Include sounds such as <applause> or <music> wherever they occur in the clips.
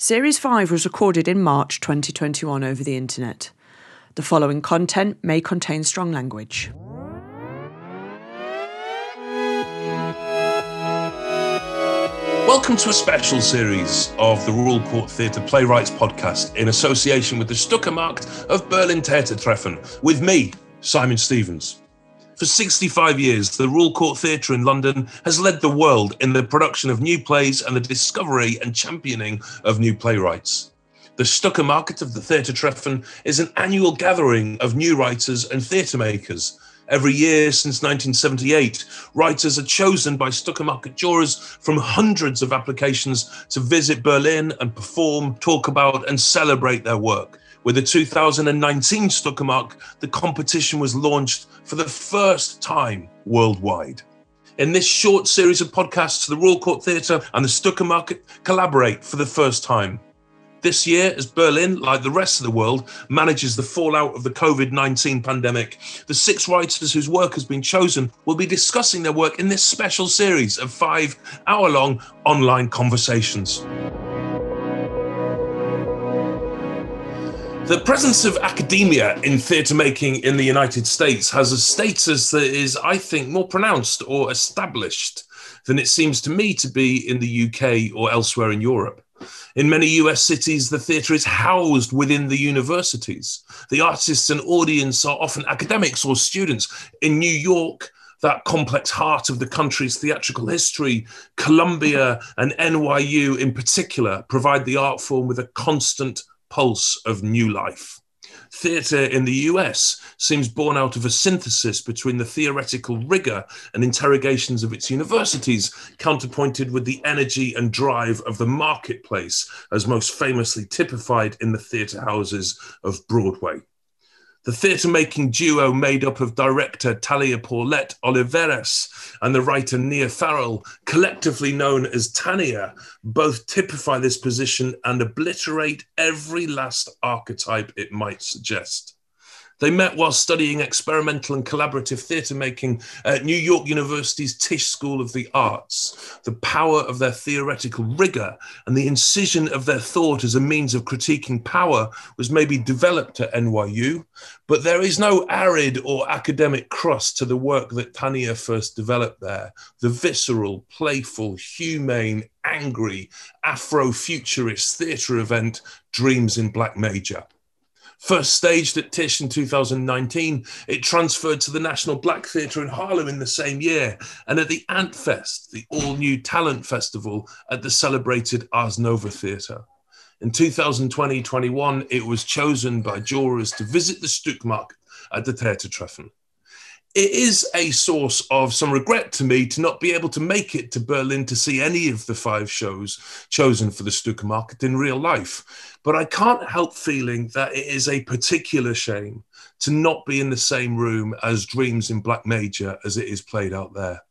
Series 5 was recorded in March 2021 over the internet. The following content may contain strong language. Welcome to a special series of the Royal Court Theatre Playwrights podcast in association with the Stuckermarkt of Berlin Theatertreffen with me, Simon Stevens. For 65 years, the Royal Court Theatre in London has led the world in the production of new plays and the discovery and championing of new playwrights. The Stuckermarkt of the Theatertreffen is an annual gathering of new writers and theatre makers. Every year since 1978, writers are chosen by Stuckermarkt jurors from hundreds of applications to visit Berlin and perform, talk about, and celebrate their work. With the 2019 Stuckermarkt, the competition was launched for the first time worldwide. In this short series of podcasts, the Royal Court Theatre and the Stuckermarkt collaborate for the first time. This year, as Berlin, like the rest of the world, manages the fallout of the COVID 19 pandemic, the six writers whose work has been chosen will be discussing their work in this special series of five hour long online conversations. The presence of academia in theatre making in the United States has a status that is, I think, more pronounced or established than it seems to me to be in the UK or elsewhere in Europe. In many US cities, the theatre is housed within the universities. The artists and audience are often academics or students. In New York, that complex heart of the country's theatrical history, Columbia and NYU in particular provide the art form with a constant pulse of new life. Theatre in the US seems born out of a synthesis between the theoretical rigour and interrogations of its universities, counterpointed with the energy and drive of the marketplace, as most famously typified in the theatre houses of Broadway. The theatre making duo made up of director Talia Paulette Oliveras and the writer Nia Farrell, collectively known as Tania, both typify this position and obliterate every last archetype it might suggest. They met while studying experimental and collaborative theatre making at New York University's Tisch School of the Arts. The power of their theoretical rigour and the incision of their thought as a means of critiquing power was maybe developed at NYU, but there is no arid or academic crust to the work that Tania first developed there. The visceral, playful, humane, angry, Afro-futurist theatre event Dreams in Black Major. First staged at Tisch in 2019, it transferred to the National Black Theatre in Harlem in the same year, and at the Antfest, the all new talent festival at the celebrated Ars Nova Theatre. In 2020 21, it was chosen by jurors to visit the Stuckermarkt at the Theatertreffen it is a source of some regret to me to not be able to make it to Berlin to see any of the five shows chosen for the Stuckermarkt in real life. But I can't help feeling that it is a particular shame to not be in the same room as Dreams in Black Major as it is played out there.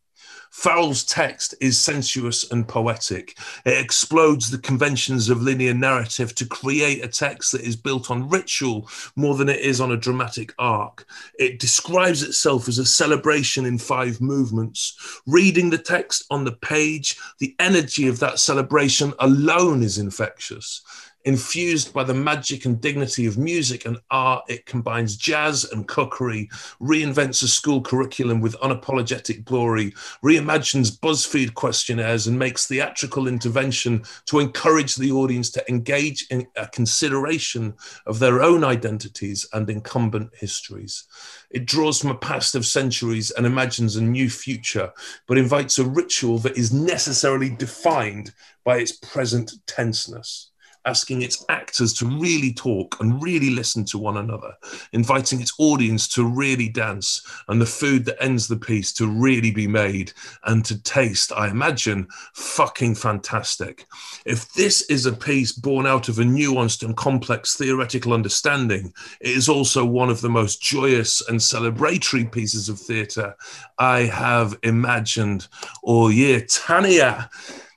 Farrell's text is sensuous and poetic. It explodes the conventions of linear narrative to create a text that is built on ritual more than it is on a dramatic arc. It describes itself as a celebration in five movements. Reading the text on the page, the energy of that celebration alone is infectious. Infused by the magic and dignity of music and art, it combines jazz and cookery, reinvents a school curriculum with unapologetic glory, reimagines BuzzFeed questionnaires, and makes theatrical intervention to encourage the audience to engage in a consideration of their own identities and incumbent histories. It draws from a past of centuries and imagines a new future, but invites a ritual that is necessarily defined by its present tenseness asking its actors to really talk and really listen to one another, inviting its audience to really dance, and the food that ends the piece to really be made and to taste, I imagine, fucking fantastic. If this is a piece born out of a nuanced and complex theoretical understanding, it is also one of the most joyous and celebratory pieces of theatre I have imagined all year. Tania,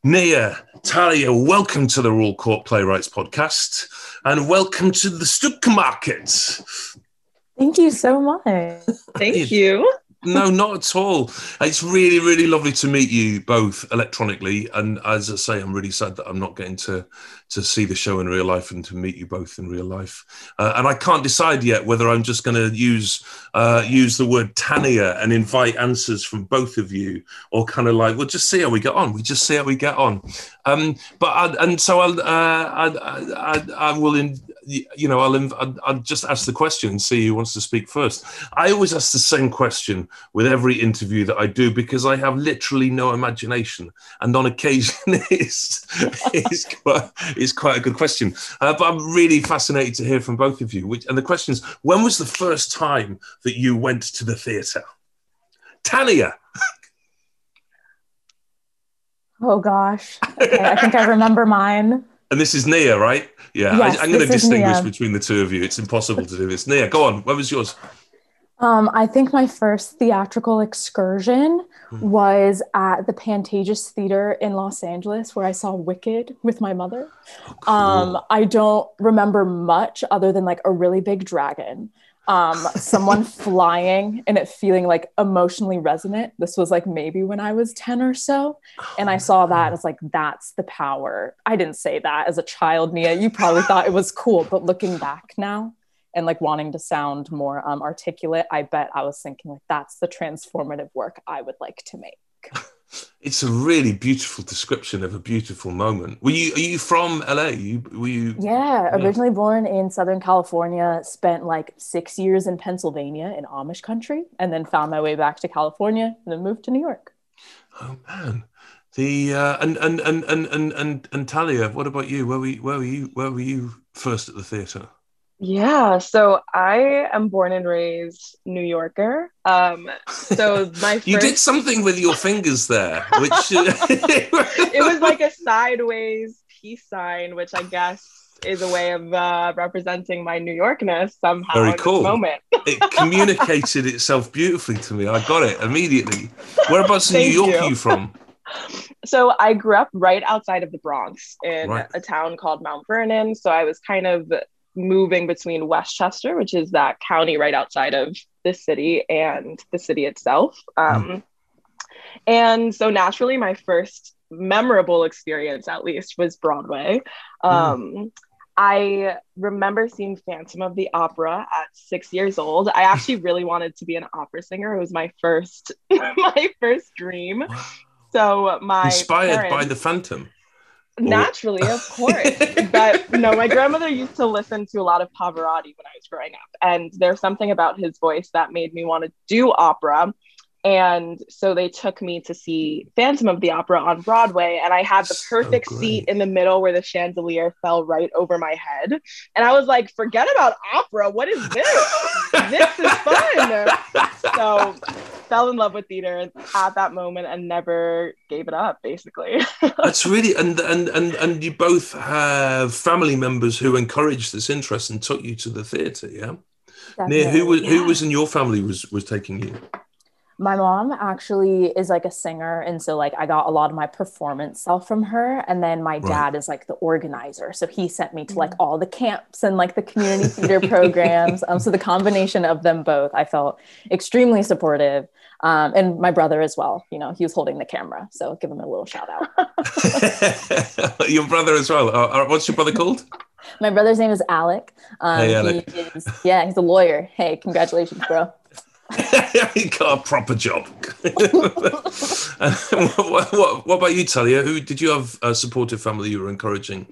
Nia, Talia, welcome to the Royal Court Playwrights podcast and welcome to the Stuckermarkt. Thank you so much. Thank you. No, not at all. It's really, really lovely to meet you both electronically. And as I say, I'm really sad that I'm not getting to to see the show in real life and to meet you both in real life. Uh, and I can't decide yet whether I'm just going to use uh, use the word Tania and invite answers from both of you, or kind of like, we'll just see how we get on. We just see how we get on. Um, but I, and so I'll, uh, I, I, I, will, in, you know, I'll, I'll, I'll just ask the question and see who wants to speak first. I always ask the same question with every interview that I do because I have literally no imagination, and on occasion <laughs> it's it's quite, it's quite a good question. Uh, but I'm really fascinated to hear from both of you. Which and the question is, when was the first time that you went to the theatre? Tania. Oh gosh. Okay, I think I remember mine. And this is Nia, right? Yeah, yes, I, am going to distinguish between the two of you. It's impossible to do this. Nia, go on. What was yours? Um, I think my first theatrical excursion hmm. was at the Pantages Theater in Los Angeles, where I saw Wicked with my mother. Oh, cool. um, I don't remember much other than like a really big dragon um, <laughs> someone flying and it feeling like emotionally resonant. This was like maybe when I was 10 or so. And I saw that and it's like, that's the power. I didn't say that as a child, Nia. You probably thought it was <laughs> cool, but looking back now and like wanting to sound more um, articulate, I bet I was thinking like, that's the transformative work I would like to make. It's a really beautiful description of a beautiful moment. Were you are you from LA? You, were you Yeah, originally yeah. born in Southern California, spent like 6 years in Pennsylvania in Amish country and then found my way back to California and then moved to New York. Oh man. The uh, and, and and and and and and Talia, what about you? Where were you, where were you where were you first at the theater? Yeah, so I am born and raised New Yorker. Um, so <laughs> my first... you did something with your fingers there, which <laughs> <laughs> it was like a sideways peace sign, which I guess is a way of uh, representing my New Yorkness somehow. Very cool. moment, it communicated itself beautifully to me. I got it immediately. Whereabouts in New York you. are you from? So I grew up right outside of the Bronx in right. a town called Mount Vernon. So I was kind of moving between Westchester, which is that county right outside of the city, and the city itself. Um, mm. And so naturally, my first memorable experience, at least, was Broadway. Um, mm. I remember seeing Phantom of the Opera at six years old. I actually <laughs> really wanted to be an opera singer. It was my first, <laughs> my first dream. So my inspired parents, by the Phantom. Naturally, of <laughs> course. but no, my grandmother used to listen to a lot of Pavarotti when I was growing up. And there's something about his voice that made me want to do opera. And so they took me to see Phantom of the Opera on Broadway. And I had the perfect so seat in the middle where the chandelier fell right over my head. And I was like, forget about opera. What is this? this is fun. So fell in love with theater at that moment and never gave it up basically. <laughs> That's really and and and and you both have family members who encouraged this interest and took you to the theater yeah? Nia, who was yeah. who was in your family was was taking you my mom actually is like a singer and so like i got a lot of my performance self from her and then my dad is like the organizer so he sent me to like mm. all the camps and like the community theater <laughs> programs um, so the combination of them both i felt extremely supportive um, and my brother as well you know he was holding the camera so give him a little shout out. <laughs> Your brother as well uh, uh, what's your brother called? My brother's name is alec, um, hey, alec. He is, yeah he's a lawyer. Hey congratulations bro <laughs> he got a proper job. <laughs> what, what, what, about you, Talia? Who did you have a supportive family you were encouraging?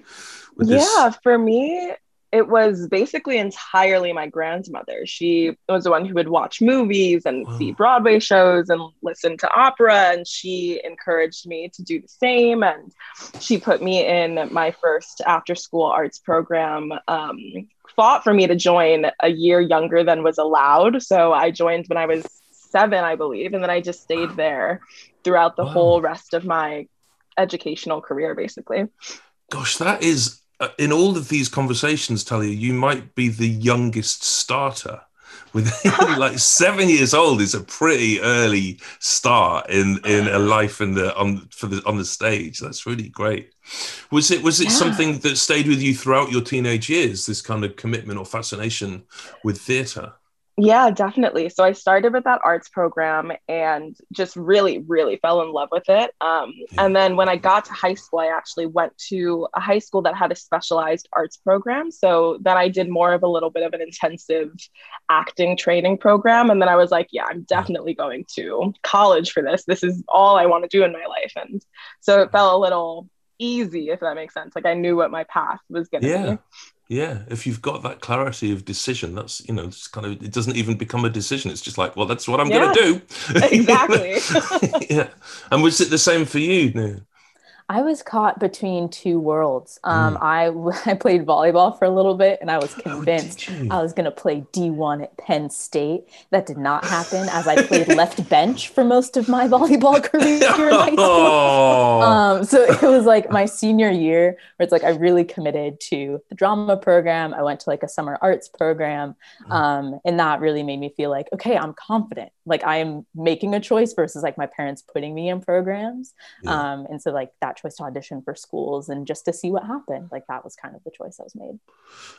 yeah, this? for me, it was basically entirely my grandmother. She was the one who would watch movies and wow. see Broadway shows and listen to opera. And she encouraged me to do the same. And she put me in my first after school arts program um, fought for me to join a year younger than was allowed. So I joined when I was seven, I believe, and then I just stayed there throughout the wow. whole rest of my educational career, basically. Gosh, that is Uh, in all of these conversations, Talia, you might be the youngest starter with <laughs> like seven years old is a pretty early start in in a life in the on for the on the stage. That's really great. Was it was it yeah. something that stayed with you throughout your teenage years this kind of commitment or fascination with theater Yeah, definitely. So I started with that arts program and just really, really fell in love with it. Um, yeah. And then when I got to high school, I actually went to a high school that had a specialized arts program. So then I did more of a little bit of an intensive acting training program. And then I was like, yeah, I'm definitely going to college for this. This is all I want to do in my life. And so it felt a little easy, if that makes sense. Like I knew what my path was going to yeah. be yeah if you've got that clarity of decision that's you know it's kind of it doesn't even become a decision. It's just like well that's what i'm yeah, going to do. <laughs> Exactly. <laughs> Yeah. And was it the same for you I was caught between two worlds. Um, mm. I <laughs> I played volleyball for a little bit, and I was oh, convinced oh, I was going to play D1 at Penn State. That did not happen, as I played left <laughs> bench for most of my <laughs> volleyball career here in high school. Oh. Um, so it was like my senior year, where it's like I really committed to the drama program. I went to like a summer arts program, um, and that really made me feel like, okay, I'm confident. Like I am making a choice versus like my parents putting me in programs. Yeah. Um, and so like that choice to audition for schools and just to see what happened. Like that was kind of the choice that was made.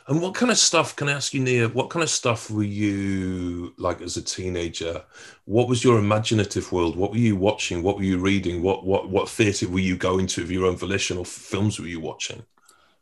And what kind of stuff, can I ask you, Nia, what kind of stuff were you like as a teenager? What was your imaginative world? What were you watching? What were you reading? What what what theatre were you going to of your own volition or films were you watching?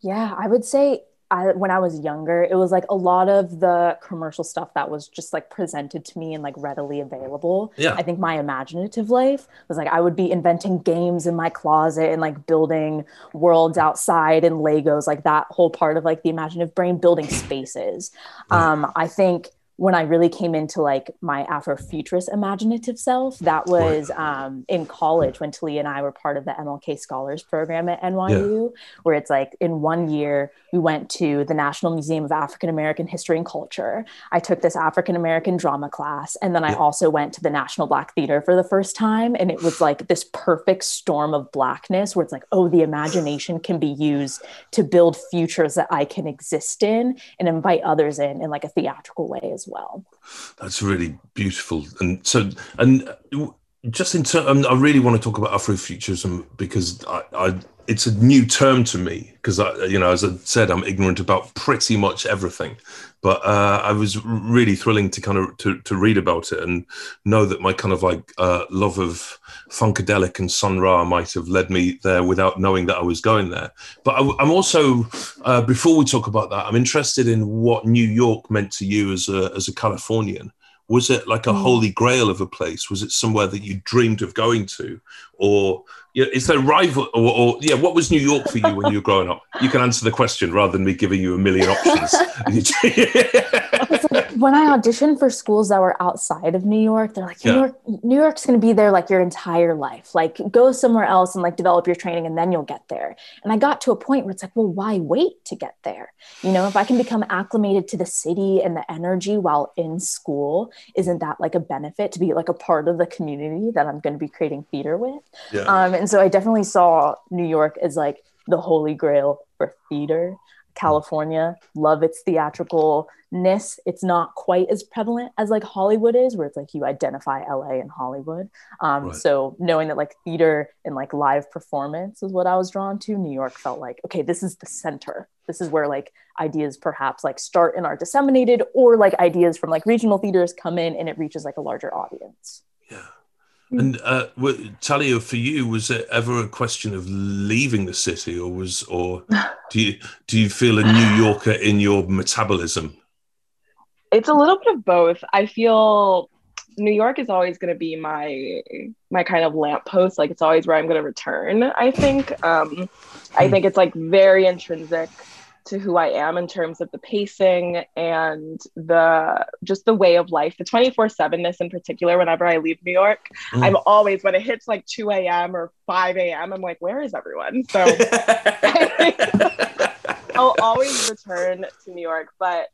Yeah, I would say I, when I was younger, it was like a lot of the commercial stuff that was just like presented to me and like readily available. Yeah. I think my imaginative life was like I would be inventing games in my closet and like building worlds outside and Legos, like that whole part of like the imaginative brain building spaces. Um, I think when I really came into like my Afrofuturist imaginative self, that was um, in college when Talia and I were part of the MLK Scholars Program at NYU, yeah. where it's like in one year we went to the National Museum of African American History and Culture. I took this African American drama class, and then I also went to the National Black Theater for the first time, and it was like this perfect storm of blackness, where it's like, oh, the imagination can be used to build futures that I can exist in and invite others in in like a theatrical way as well. That's really beautiful. And so, and just in terms, um, I really want to talk about Afrofuturism because I, I it's a new term to me because I, you know, as I said, I'm ignorant about pretty much everything. But uh, I was really thrilling to kind of to, to read about it and know that my kind of like uh, love of funkadelic and Sun Ra might have led me there without knowing that I was going there. But I, am also, uh, before we talk about that, I'm interested in what New York meant to you as a as a Californian was it like a mm. holy grail of a place was it somewhere that you dreamed of going to or you know, is there rival or, or, yeah what was new york for you when you were growing up? You can answer the question rather than me giving you a million options <laughs> <laughs> when i auditioned for schools that were outside of new york they're like new, yeah. york, new york's going to be there like your entire life like go somewhere else and like develop your training and then you'll get there and i got to a point where it's like well why wait to get there you know if i can become acclimated to the city and the energy while in school isn't that like a benefit to be like a part of the community that i'm going to be creating theater with yeah. um, and so I definitely saw New York as like the holy grail for theater. California, love its theatricalness. It's not quite as prevalent as like Hollywood is, where it's like you identify LA and Hollywood. Um, right. So knowing that like theater and like live performance is what I was drawn to, New York felt like, okay, this is the center. This is where like ideas perhaps like start and are disseminated, or like ideas from like regional theaters come in and it reaches like a larger audience. Yeah. And uh, Talia, for you, was it ever a question of leaving the city, or was, or do you do you feel a New <sighs> Yorker in your metabolism? It's a little bit of both. I feel New York is always going to be my my kind of lamppost. Like it's always where I'm going to return. I think. Um, I hmm. think it's like very intrinsic to who I am in terms of the pacing and the just the way of life, the 24 7ness in particular. Whenever I leave New York, mm. I'm always, when it hits like 2 a.m. or 5 a.m., I'm like, where is everyone? So <laughs> I'll always return to New York. But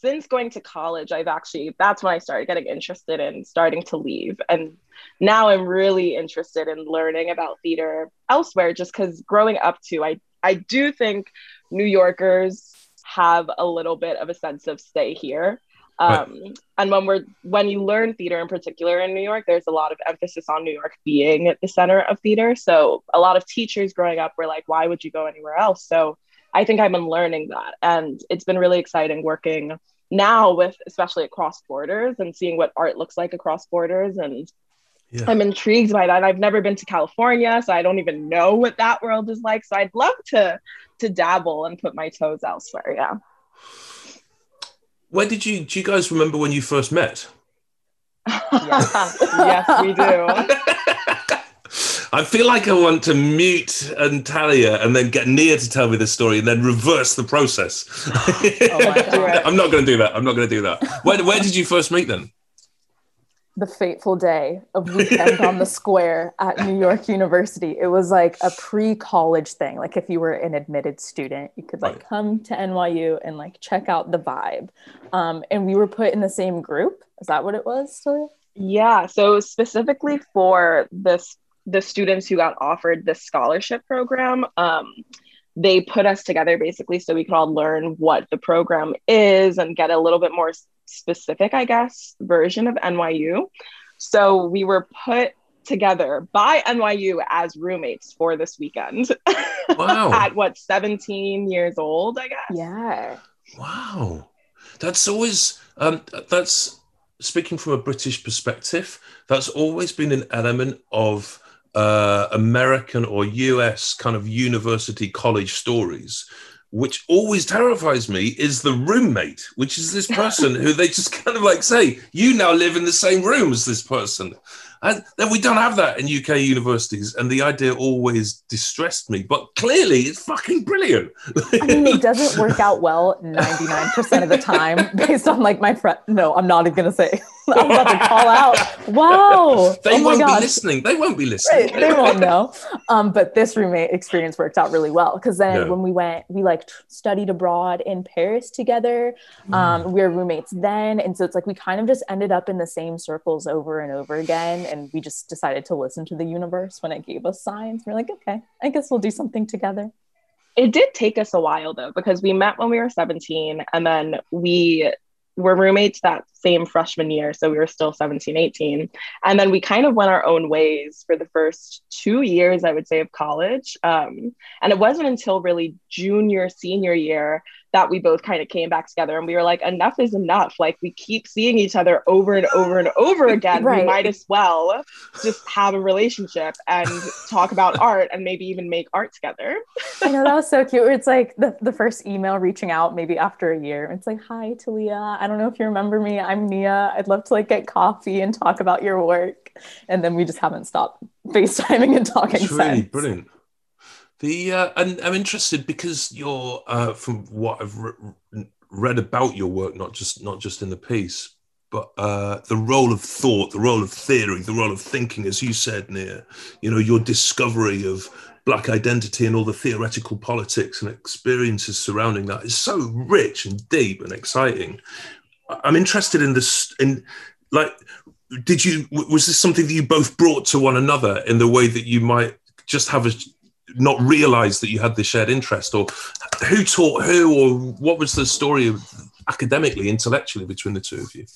since going to college, I've actually, that's when I started getting interested in starting to leave. And now I'm really interested in learning about theater elsewhere, just because growing up too, I, I do think New Yorkers have a little bit of a sense of stay here. Um, right. And when we're when you learn theater in particular in New York, there's a lot of emphasis on New York being at the center of theater. So a lot of teachers growing up were like, "Why would you go anywhere else?" So I think I'm learning that, and it's been really exciting working now with especially across borders and seeing what art looks like across borders and yeah. I'm intrigued by that. I've never been to California, so I don't even know what that world is like. So I'd love to to dabble and put my toes elsewhere. Yeah. Where did you do you guys remember when you first met? yes, <laughs> yes we do. <laughs> I feel like I want to mute Natalia and then get Nia to tell me the story and then reverse the process. oh <laughs> I'm not going to do that. I'm not going to do that. Where, where did you first meet then? The fateful day of <laughs> weekend on the square at New York University. It was like a pre-college thing. Like if you were an admitted student, you could like right. come to NYU and like check out the vibe. Um, and we were put in the same group. Is that what it was, Talia? Yeah. So specifically for this the students who got offered this scholarship program, um, they put us together basically so we could all learn what the program is and get a little bit more specific, I guess, version of NYU. So we were put together by NYU as roommates for this weekend. Wow. <laughs> At what, 17 years old, I guess? Yeah. Wow. That's always, um, that's speaking from a British perspective, that's always been an element of uh, American or US kind of university college stories which always terrifies me is the roommate, which is this person who they just <laughs> kind of like say, you now live in the same room as this person. And then we don't have that in UK universities. And the idea always distressed me. But clearly, it's fucking brilliant. I mean, it doesn't work out well 99% of the time <laughs> based on like my friend. No, I'm not even going to say. <laughs> I'm about to call out. Wow. They oh won't be listening. They won't be listening. Right. They won't know. Um, but this roommate experience worked out really well because then yeah. when we went, we like studied abroad in Paris together. Um, mm. We were roommates then. And so it's like we kind of just ended up in the same circles over and over again and we just decided to listen to the universe when it gave us signs. We're like, okay, I guess we'll do something together. It did take us a while though, because we met when we were 17 and then we were roommates that same freshman year. So we were still 17, 18. And then we kind of went our own ways for the first two years, I would say, of college. Um, and it wasn't until really junior, senior year that we both kind of came back together and we were like, enough is enough. Like we keep seeing each other over and over and over <laughs> again. right. We might as well just have a relationship and talk about <laughs> art and maybe even make art together. I know that was so cute. It's like the, the first email reaching out maybe after a year. It's like, hi Talia. I don't know if you remember me. I'm Nia. I'd love to like get coffee and talk about your work. And then we just haven't stopped <laughs> FaceTiming and talking. It's really since. brilliant. The uh, and I'm interested because you're uh, from what I've re- read about your work, not just not just in the piece, but uh, the role of thought, the role of theory, the role of thinking, as you said, near you know, your discovery of black identity and all the theoretical politics and experiences surrounding that is so rich and deep and exciting. I'm interested in this in like did you was this something that you both brought to one another in the way that you might just have a not realize that you had this shared interest or who taught who or what was the story of academically intellectually between the two of you?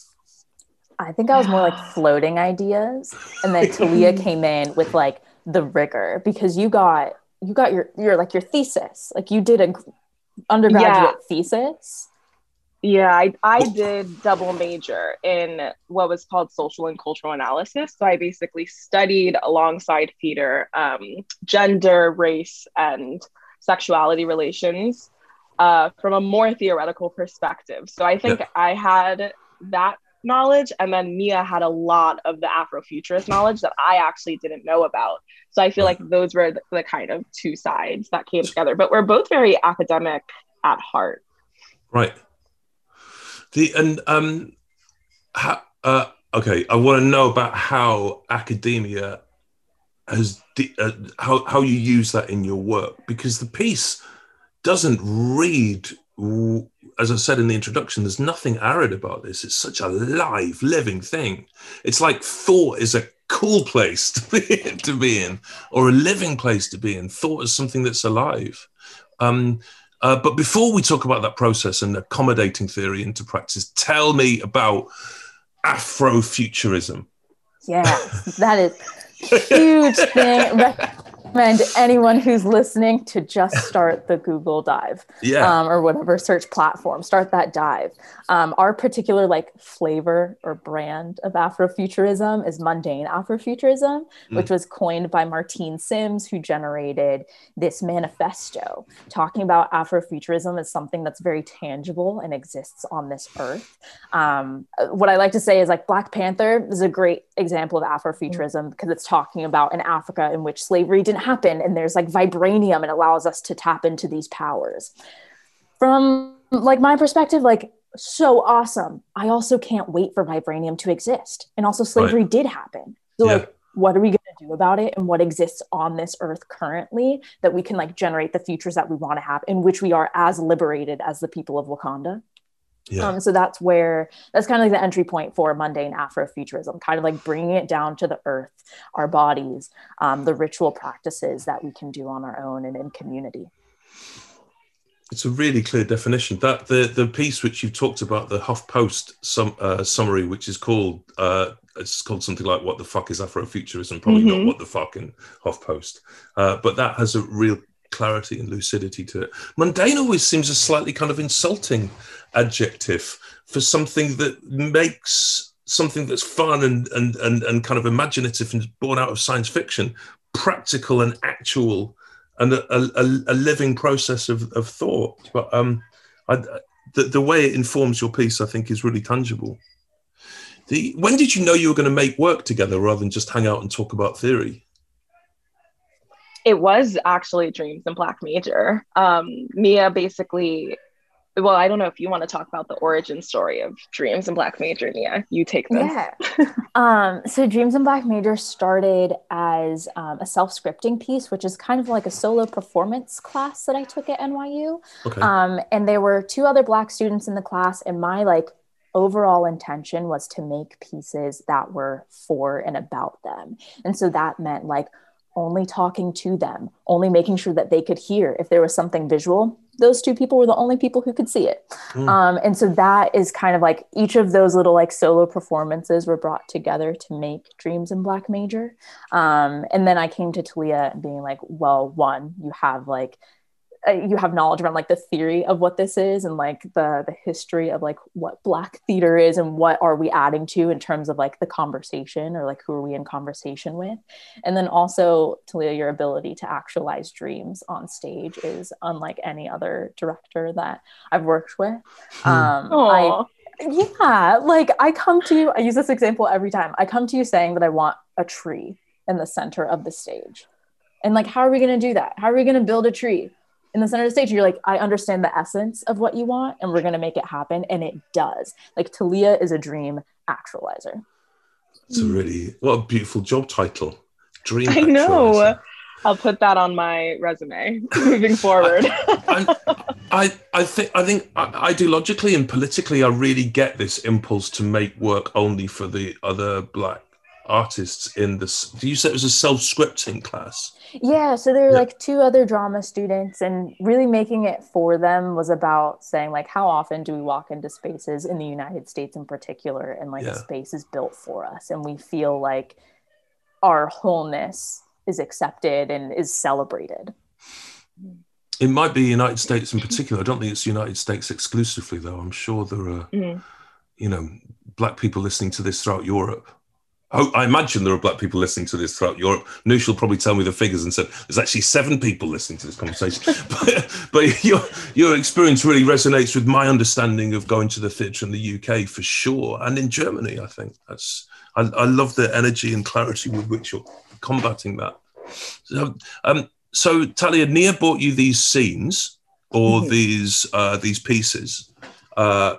I think i was more like <sighs> floating ideas and then talia <laughs> came in with like the rigor because you got you got your your like your thesis. Like you did a undergraduate yeah. thesis yeah, I, I did double major in what was called social and cultural analysis. So I basically studied alongside theater um, gender, race, and sexuality relations uh, from a more theoretical perspective. So I think yeah. I had that knowledge, and then Nia had a lot of the Afrofuturist knowledge that I actually didn't know about. So I feel like those were the, the kind of two sides that came together, but we're both very academic at heart. Right. The and um, uh, okay, I want to know about how academia has de- uh, how how you use that in your work because the piece doesn't read as I said in the introduction, there's nothing arid about this. It's such a live, living thing. It's like thought is a cool place <laughs> to be, to be in, or a living place to be in. Thought is something that's alive. Um, uh, but before we talk about that process and accommodating theory into practice, tell me about Afrofuturism. Yeah, that is huge thing. <laughs> recommend anyone who's listening to just start the Google dive, yeah, um, or whatever search platform. Start that dive. Um, our particular like flavor or brand of Afrofuturism is mundane Afrofuturism, mm. which was coined by Martine Syms, who generated this manifesto talking about Afrofuturism as something that's very tangible and exists on this earth. Um, what I like to say is like Black Panther is a great example of Afrofuturism because it's talking about an Africa in which slavery didn't happen and there's like vibranium and allows us to tap into these powers. From like my perspective, like so awesome. I also can't wait for vibranium to exist. And also slavery right. did happen. So yeah. like what are we going to do about it and what exists on this earth currently that we can like generate the futures that we want to have in which we are as liberated as the people of Wakanda? Yeah. Um, so that's where that's kind of like the entry point for mundane Afrofuturism, kind of like bringing it down to the earth, our bodies, um, the ritual practices that we can do on our own and in community. It's a really clear definition. That the the piece which you've talked about, the HuffPost sum, uh, summary, which is called uh, it's called something like "What the fuck is Afrofuturism?" Probably mm-hmm. not "What the fuck" in HuffPost, uh, but that has a real clarity and lucidity to it. Mundane always seems a slightly kind of insulting adjective for something that makes something that's fun and and and, and kind of imaginative and born out of science fiction practical and actual and a, a, a living process of, of thought. But um, I, the, the way it informs your piece, I think, is really tangible. The, when did you know you were going to make work together rather than just hang out and talk about theory? It was actually Dreams in Black Major. Um, Nia basically well, I don't know if you want to talk about the origin story of Dreams in Black Major, Nia. You take this. Yeah. <laughs> um, so Dreams in Black Major started as um, a self-scripting piece, which is kind of like a solo performance class that I took at NYU. Okay. Um, and there were two other Black students in the class, and my like overall intention was to make pieces that were for and about them. And so that meant like only talking to them, only making sure that they could hear if there was something visual those two people were the only people who could see it. Mm. Um, and so that is kind of like each of those little like solo performances were brought together to make Dreams in Black Major. Um, and then I came to Talia being like, well, one, you have like uh, you have knowledge around like the theory of what this is and like the the history of like what black theater is and what are we adding to in terms of like the conversation or like who are we in conversation with. And then also talia your ability to actualize dreams on stage is unlike any other director that i've worked with. Hmm. um I, yeah like i come to you i use this example every time. I come to you saying that i want a tree in the center of the stage. And like how are we going to do that? How are we going to build a tree in the center of the stage, you're like, I understand the essence of what you want, and we're gonna make it happen, and it does. Like Talia is a dream actualizer. It's a really what a beautiful job title. Dream. I know. I'll put that on my resume <laughs> moving forward. I, I, I, think I think ideologically and politically, I really get this impulse to make work only for the other black artists in this. Do you say it was a self-scripting class? Yeah, so there were like two other drama students, and really making it for them was about saying like, how often do we walk into spaces in the United States in particular, and like yeah. a space is built for us, and we feel like our wholeness is accepted and is celebrated. It might be United States in particular. I don't think it's United States exclusively, though. I'm sure there are, mm-hmm. you know, black people listening to this throughout Europe I imagine there are black people listening to this throughout Europe. Noosh will probably tell me the figures and said there's actually seven people listening to this conversation. <laughs> but, but your your experience really resonates with my understanding of going to the theatre in the UK for sure, and in Germany. I think that's I, I love the energy and clarity with which you're combating that. So, um, so Talia, Nia bought you these scenes or mm-hmm. these uh, these pieces. Uh,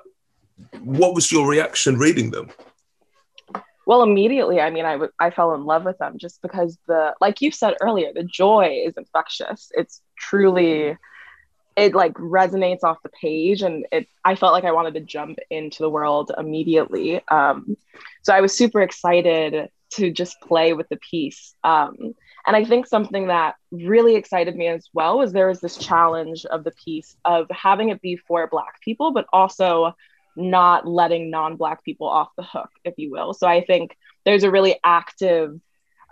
what was your reaction reading them? Well immediately i mean I, w- I fell in love with them just because the like you said earlier the joy is infectious. It's truly it like resonates off the page and it i felt like i wanted to jump into the world immediately um, so i was super excited to just play with the piece um, and i think something that really excited me as well was there was this challenge of the piece of having it be for black people but also not letting non-black people off the hook if you will so i think there's a really active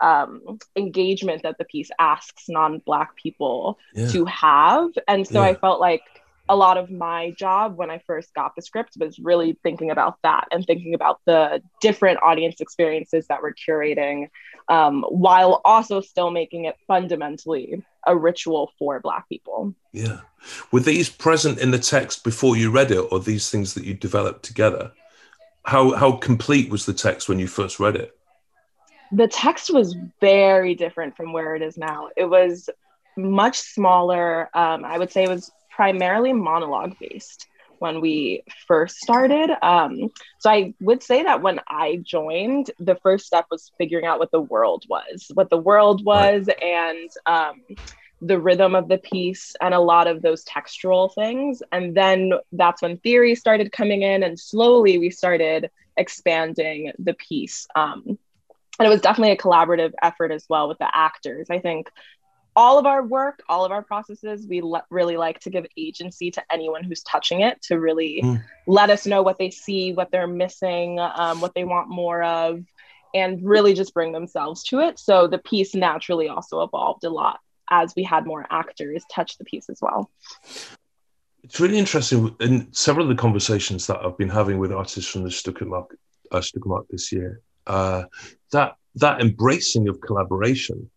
um, engagement that the piece asks non-black people yeah. to have and so yeah. i felt like a lot of my job when i first got the script was really thinking about that and thinking about the different audience experiences that we're curating um, while also still making it fundamentally a ritual for black people yeah were these present in the text before you read it or these things that you developed together how how complete was the text when you first read it the text was very different from where it is now. It was much smaller. Um, I would say it was primarily monologue based when we first started. Um, so I would say that when I joined, the first step was figuring out what the world was, what the world was, right. and um, the rhythm of the piece, and a lot of those textual things. And then that's when theory started coming in, and slowly we started expanding the piece. Um, and it was definitely a collaborative effort as well with the actors. I think all of our work, all of our processes, we le- really like to give agency to anyone who's touching it to really mm. let us know what they see, what they're missing, um, what they want more of, and really just bring themselves to it. So the piece naturally also evolved a lot as we had more actors touch the piece as well. It's really interesting in several of the conversations that I've been having with artists from the Stuttgart uh, this year uh, that that embracing of collaboration,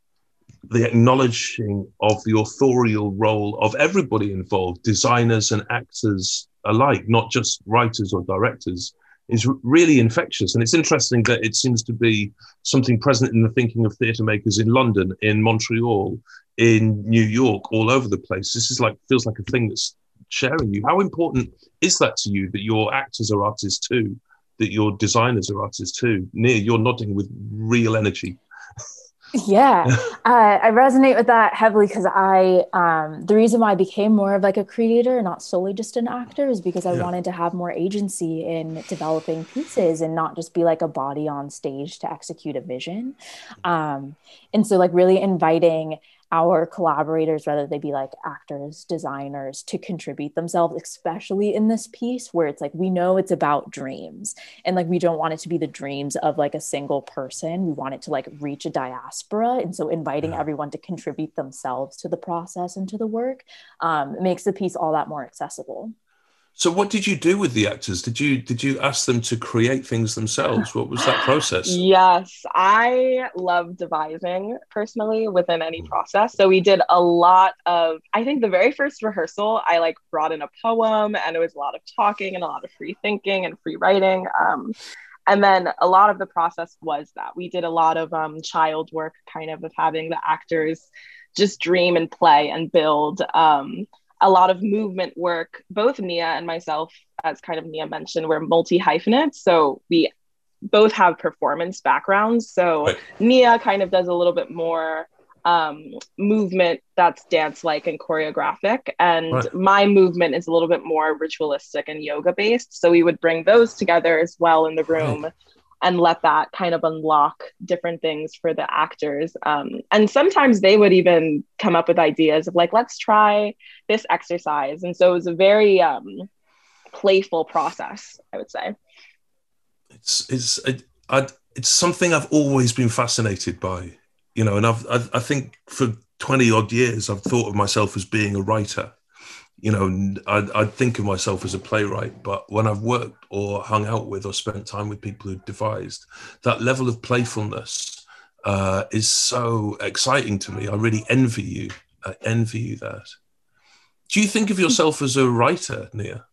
the acknowledging of the authorial role of everybody involved, designers and actors alike, not just writers or directors, is really infectious. And it's interesting that it seems to be something present in the thinking of theatre makers in London, in Montreal, in New York, all over the place. This is like feels like a thing that's sharing you. How important is that to you that your actors are artists too? that your designers are artists too. Nia, you're nodding with real energy. Yeah. <laughs> Uh, i resonate with that heavily because i um, the reason why i became more of like a creator not solely just an actor is because i yeah. wanted to have more agency in developing pieces and not just be like a body on stage to execute a vision. Um, and so like really inviting our collaborators, whether they be like actors, designers, to contribute themselves, especially in this piece where it's like we know it's about dreams and like we don't want it to be the dreams of like a single person. We want it to like reach a diaspora. And so inviting everyone to contribute themselves to the process and to the work um, makes the piece all that more accessible. So what did you do with the actors? Did you did you ask them to create things themselves? What was that process? yes, I love devising personally within any mm. process. So we did a lot of I think the very first rehearsal I like brought in a poem and it was a lot of talking and a lot of free thinking and free writing. Um, and then a lot of the process was that we did a lot of um, child work kind of of having the actors just dream and play and build um, a lot of movement work. Both Nia and myself, as kind of Nia mentioned, we're multi hyphenate. So we both have performance backgrounds. So right. Nia kind of does a little bit more um, movement that's dance like and choreographic. And right. my movement is a little bit more ritualistic and yoga based. So we would bring those together as well in the room. Right and let that kind of unlock different things for the actors. Um, and sometimes they would even come up with ideas of like, let's try this exercise. And so it was a very um, playful process, I would say. It's it's it, I, it's something I've always been fascinated by, you know, and I've I, I think for twenty odd years I've thought of myself as being a writer you know, I'd, I'd, think of myself as a playwright, but when I've worked or hung out with or spent time with people who've devised, that level of playfulness uh, is so exciting to me. I really envy you. I envy you that. Do you think of yourself as a writer, Nia?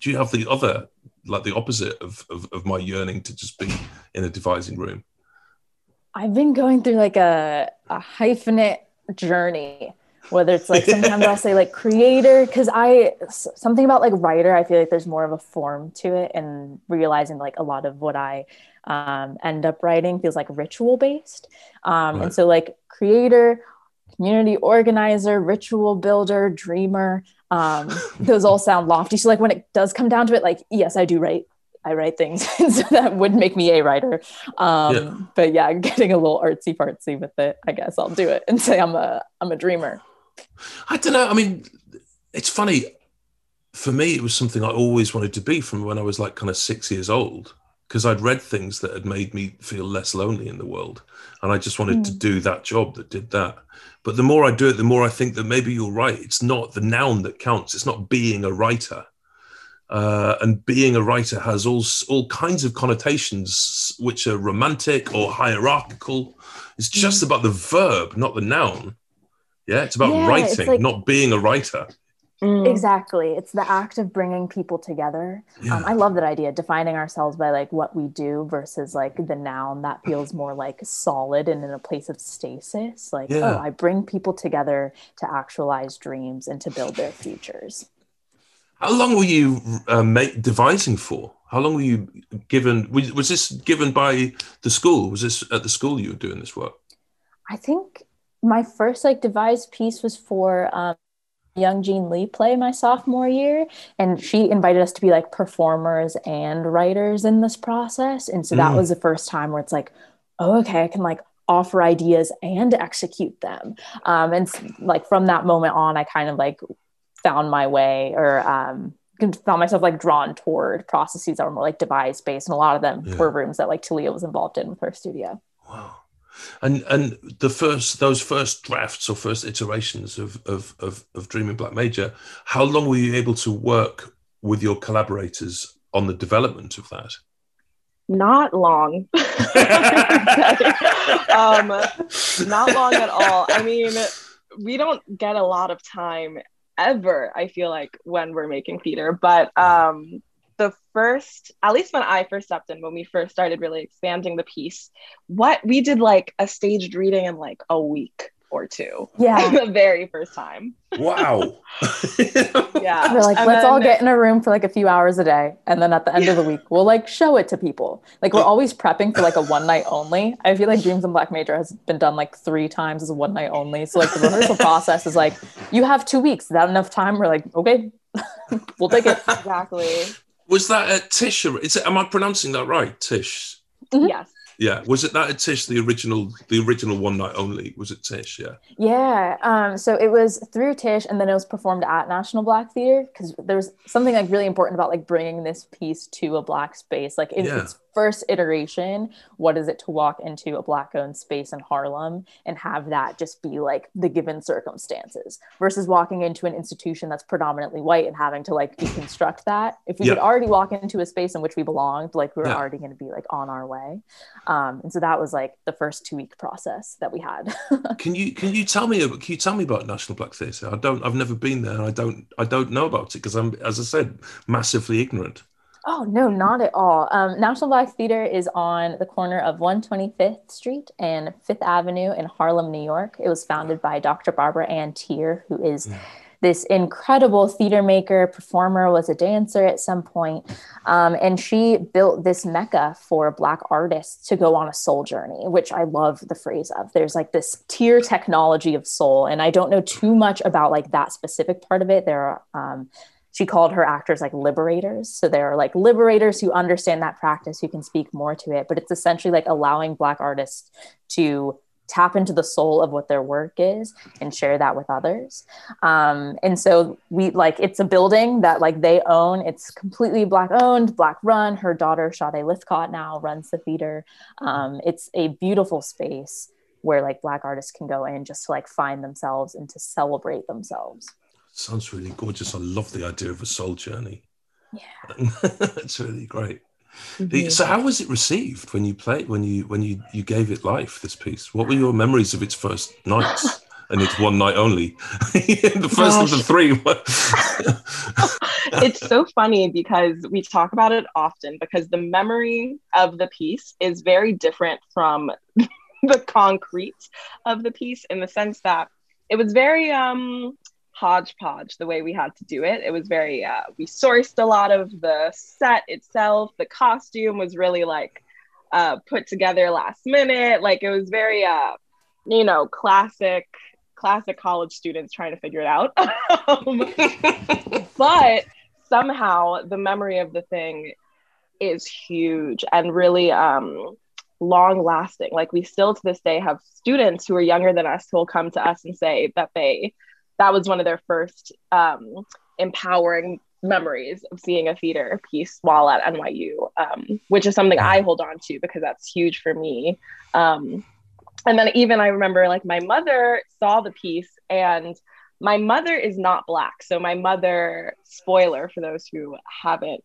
Do you have the other, like the opposite of, of, of my yearning to just be in a devising room? I've been going through like a, a hyphenate journey whether it's like sometimes I'll say like creator because I something about like writer I feel like there's more of a form to it and realizing like a lot of what I um, end up writing feels like ritual based um, right. and so like creator community organizer ritual builder dreamer um, <laughs> those all sound lofty so like when it does come down to it like yes I do write I write things, <laughs> so that would make me a writer. Um, yeah. But yeah, getting a little artsy fartsy with it, I guess I'll do it and say I'm a I'm a dreamer. I don't know. I mean, it's funny. For me, it was something I always wanted to be from when I was like kind of six years old. because I'd read things that had made me feel less lonely in the world. And I just wanted mm. to hmm. do that job that did that. But the more I do it, the more I think that maybe you're right. It's not the noun that counts, it's not being a writer. Uh, and being a writer has all, all kinds of connotations which are romantic or hierarchical. It's just mm. about the verb, not the noun. Yeah, it's about yeah, writing, it's like, not being a writer. Mm. Exactly. It's the act of bringing people together. Um, yeah. Um, I love that idea, defining ourselves by like what we do versus like the noun that feels more like solid and in a place of stasis. Like, yeah. oh, I bring people together to actualize dreams and to build their futures. How long were you uh, make, devising for? How long were you given? Was, was this given by the school? Was this at the school you were doing this work? I think my first like devised piece was for um, Young Jean Lee play my sophomore year, and she invited us to be like performers and writers in this process. And so that mm. was the first time where it's like, oh, okay, I can like offer ideas and execute them. Um, and like from that moment on, I kind of like found my way or um, found myself like drawn toward processes that were more like device based, and a lot of them yeah. were rooms that like Talia was involved in with her studio. Wow and and the first those first drafts or first iterations of of of, of Dreams in Black Major, how long were you able to work with your collaborators on the development of that? Not long. <laughs> um, not long at all. I mean, we don't get a lot of time ever. I feel like when we're making theater, but um, the first, at least when I first stepped in, when we first started really expanding the piece, what we did like a staged reading in like a week or two. Yeah. <laughs> the very first time. Wow. <laughs> yeah. We're like, and let's then, all get in a room for like a few hours a day. And then at the end yeah. of the week, we'll like show it to people. Like we're oh. always prepping for like a one night only. I feel like Dreams in Black Major has been done like three times as a one night only. So like the <laughs> rehearsal process is like, you have two weeks. Is that enough time? We're like, okay, we'll take it. Exactly. Was that at Tisch? Is it, am I pronouncing that right? Tisch? Mm-hmm. Yes. Yeah. Was it that at Tisch, the original, the original one night only? Was it Tisch? Yeah. Yeah. Um, so it was through Tisch, and then it was performed at National Black Theater because there was something like really important about like bringing this piece to a black space. Like it, yeah. it's first iteration what is it to walk into a black owned space in harlem and have that just be like the given circumstances versus walking into an institution that's predominantly white and having to like deconstruct that? If we yeah. could already walk into a space in which we belonged like we were yeah. already going to be like on our way. Um, and so that was like the first two week process that we had. <laughs> Can you can you tell me can you tell me about national black theatre? I don't i've never been there and i don't i don't know about it because i'm as i said massively ignorant Oh, no, not at all. Um, National Black Theater is on the corner of 125th Street and Fifth Avenue in Harlem, New York. It was founded by Dr. Barbara Ann Teer, who is this incredible theater maker, performer, was a dancer at some point. Um, and she built this mecca for Black artists to go on a soul journey, which I love the phrase of. There's like this Teer technology of soul. And I don't know too much about like that specific part of it. There are um, she called her actors like liberators. So they're like liberators who understand that practice, who can speak more to it. But it's essentially like allowing Black artists to tap into the soul of what their work is and share that with others. Um, and so we like it's a building that like they own. It's completely Black owned, Black run. Her daughter Sade Lythcott now runs the theater. Um, it's a beautiful space where like Black artists can go in just to like find themselves and to celebrate themselves. Sounds really gorgeous. I love the idea of a soul journey. Yeah, <laughs> it's really great. Mm-hmm. So, how was it received when you played when you when you you gave it life? This piece. What were your memories of its first nights? <laughs> and it's one night only. <laughs> the first Gosh. of the three. it's so funny because we talk about it often because the memory of the piece is very different from the concrete of the piece in the sense that it was very um hodgepodge the way we had to do it. It was very, uh, we sourced a lot of the set itself. The costume was really like uh, put together last minute. Like it was very, uh, you know, classic, classic college students trying to figure it out. <laughs> um, <laughs> but somehow the memory of the thing is huge and really um, long lasting. Like we still to this day have students who are younger than us who will come to us and say that they that was one of their first um, empowering memories of seeing a theater piece while at NYU, um, which is something I hold on to because that's huge for me. Um, and then even I remember like my mother saw the piece and my mother is not black. So my mother, spoiler for those who haven't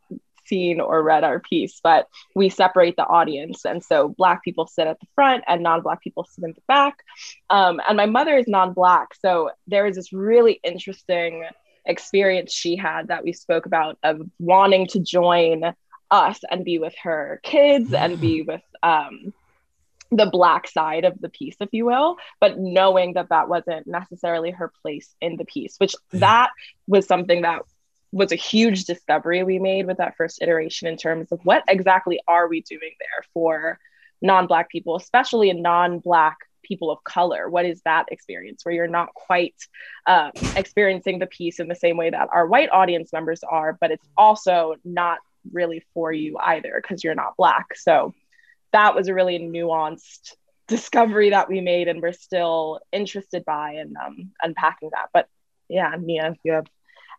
seen or read our piece, but we separate the audience. And so Black people sit at the front and non Black people sit in the back. Um, and my mother is non Black. So there is this really interesting experience she had that we spoke about of wanting to join us and be with her kids and be with um, the black side of the piece if you will but knowing that that wasn't necessarily her place in the piece which that was something that was a huge discovery we made with that first iteration in terms of what exactly are we doing there for non-black people especially in non-black people of color? What is that experience where you're not quite um, experiencing the piece in the same way that our white audience members are but it's also not really for you either because you're not black? So that was a really nuanced discovery that we made and we're still interested by and um, unpacking that. But yeah if you have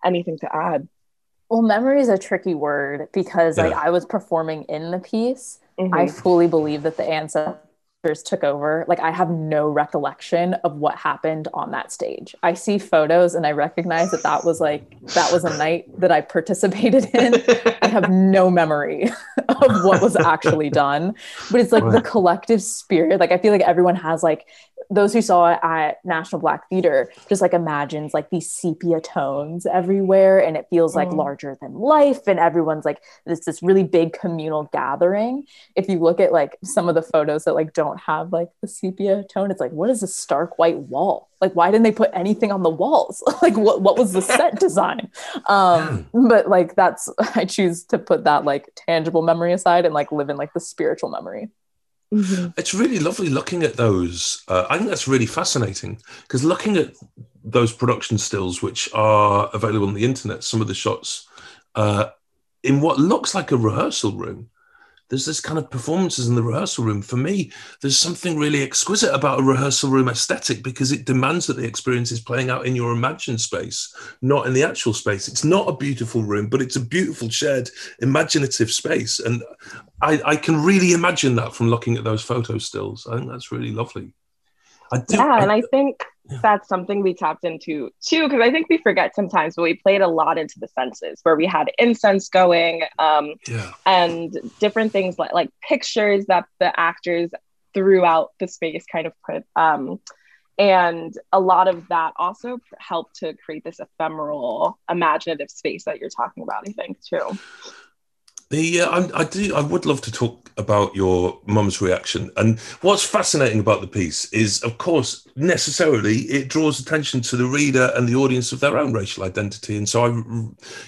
anything to add. Well, memory is a tricky word because yeah. like I was performing in the piece. Mm-hmm. I fully believe that the ancestors took over. Like I have no recollection of what happened on that stage. I see photos and I recognize that that was like that was a night that I participated <laughs> in. I have no memory <laughs> of what was actually done, but it's like the collective spirit. Like I feel like everyone has like those who saw it at National Black Theater just like imagines like these sepia tones everywhere and it feels like mm. larger than life and everyone's like this this really big communal gathering. If you look at like some of the photos that like don't have like the sepia tone, it's like what is a stark white wall? Like why didn't they put anything on the walls? <laughs> like what what was the set <laughs> design? Um but like that's <laughs> I choose to put that like tangible memory aside and like live in like the spiritual memory. Mm-hmm. It's really lovely looking at those. Uh, I think that's really fascinating because looking at those production stills, which are available on the internet, some of the shots uh, in what looks like a rehearsal room, there's this kind of performances in the rehearsal room. For me, there's something really exquisite about a rehearsal room aesthetic because it demands that the experience is playing out in your imagined space, not in the actual space. It's not a beautiful room, but it's a beautiful shared imaginative space. And I, I can really imagine that from looking at those photo stills. I think that's really lovely. I do, yeah, I, and I think yeah. that's something we tapped into too because i think we forget sometimes but we played a lot into the senses where we had incense going um, yeah. and different things like like pictures that the actors throughout the space kind of put um, and a lot of that also helped to create this ephemeral imaginative space that you're talking about i think too the uh, I, I, do. I would love to talk about your mum's reaction. And what's fascinating about the piece is, of course, necessarily it draws attention to the reader and the audience of their own racial identity. And so I,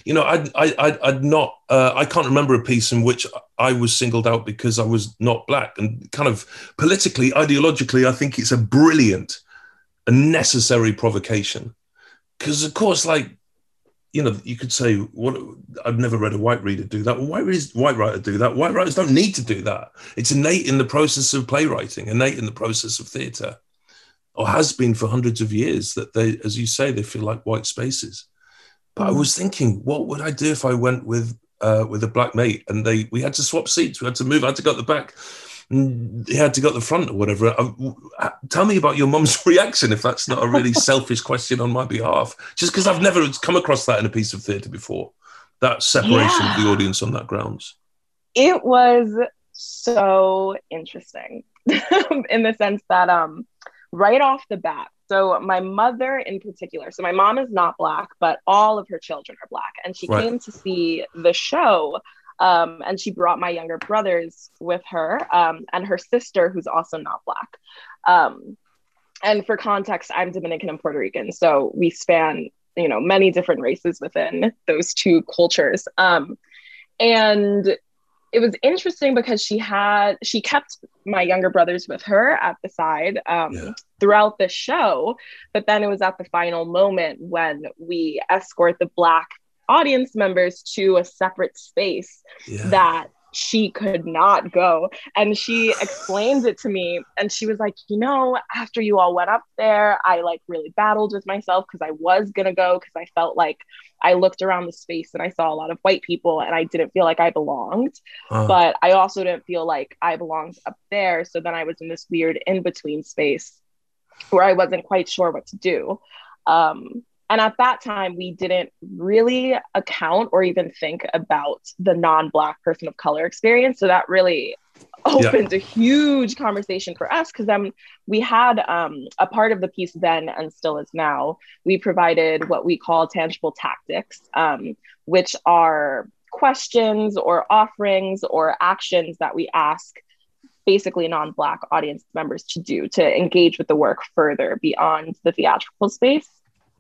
you know, I, I, I'd not. Uh, I can't remember a piece in which I was singled out because I was not black. And kind of politically, ideologically, I think it's a brilliant, a necessary provocation. Because of course, like you know, you could say, "What? I've never read a white reader do that." Well, white readers, white writer do that. White writers don't need to do that. It's innate in the process of playwriting, innate in the process of theatre, or has been for hundreds of years. That they, as you say, they feel like white spaces. But mm. I was thinking, what would I do if I went with uh, with a black mate and they we had to swap seats, we had to move, I had to go at the back he had to go at the front or whatever. Uh, tell me about your mum's <laughs> reaction if that's not a really selfish question on my behalf. Just because I've never come across that in a piece of theatre before, that separation yeah. of the audience on that grounds. It was so interesting <laughs> in the sense that um, right off the bat, so my mother in particular, so my mom is not black, but all of her children are black, and she right. came to see the show um, and she brought my younger brothers with her um, and her sister, who's also not Black. Um, and for context, I'm Dominican and Puerto Rican. So we span, you know, many different races within those two cultures. Um, and it was interesting because she had she kept my younger brothers with her at the side um, yeah. throughout the show but then it was at the final moment when we escort the black audience members to a separate space yeah. that she could not go. And she explains it to me. And she was like, you know, after you all went up there, I like really battled with myself because I was going to go because I felt like I looked around the space and I saw a lot of white people and I didn't feel like I belonged. Uh. But I also didn't feel like I belonged up there. So then I was in this weird in between space where I wasn't quite sure what to do. Um, and at that time, we didn't really account or even think about the non Black person of color experience. So that really opened yeah. a huge conversation for us because then we had um, a part of the piece then and still is now. We provided what we call tangible tactics, um, which are questions or offerings or actions that we ask basically non-black audience members to do to engage with the work further beyond the theatrical space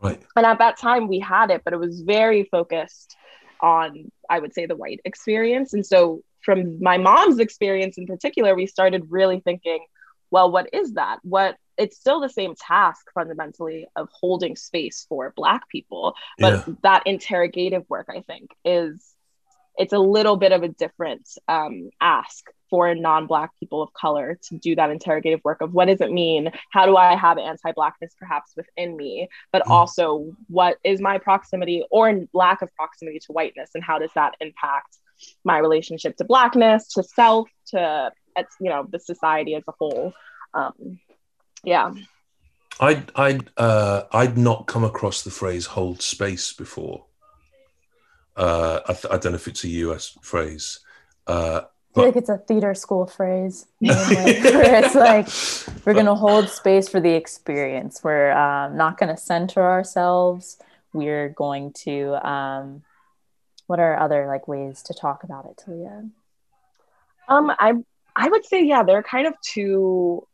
Right. And at that time we had it, but it was very focused on, I would say, the white experience. And so from my mom's experience in particular, we started really thinking, well, what is that? What it's still the same task fundamentally of holding space for black people but yeah. that interrogative work i think is it's a little bit of a different um, ask for non-black people of color to do that interrogative work of what does it mean? How do i have anti-blackness perhaps within me? But mm. also what is my proximity or lack of proximity to whiteness and how does that impact my relationship to blackness to self to you know the society as a whole? Um, yeah. I'd i'd uh, i'd not come across the phrase hold space before uh, I, th- I, don't know if it's a us phrase uh, I feel like it's a theater school phrase <laughs> where it's like we're going to hold space for the experience. We're um, not going to center ourselves. We're going to. Um, what are other like ways to talk about it, Talia? Um, I I would say yeah, there are kind of two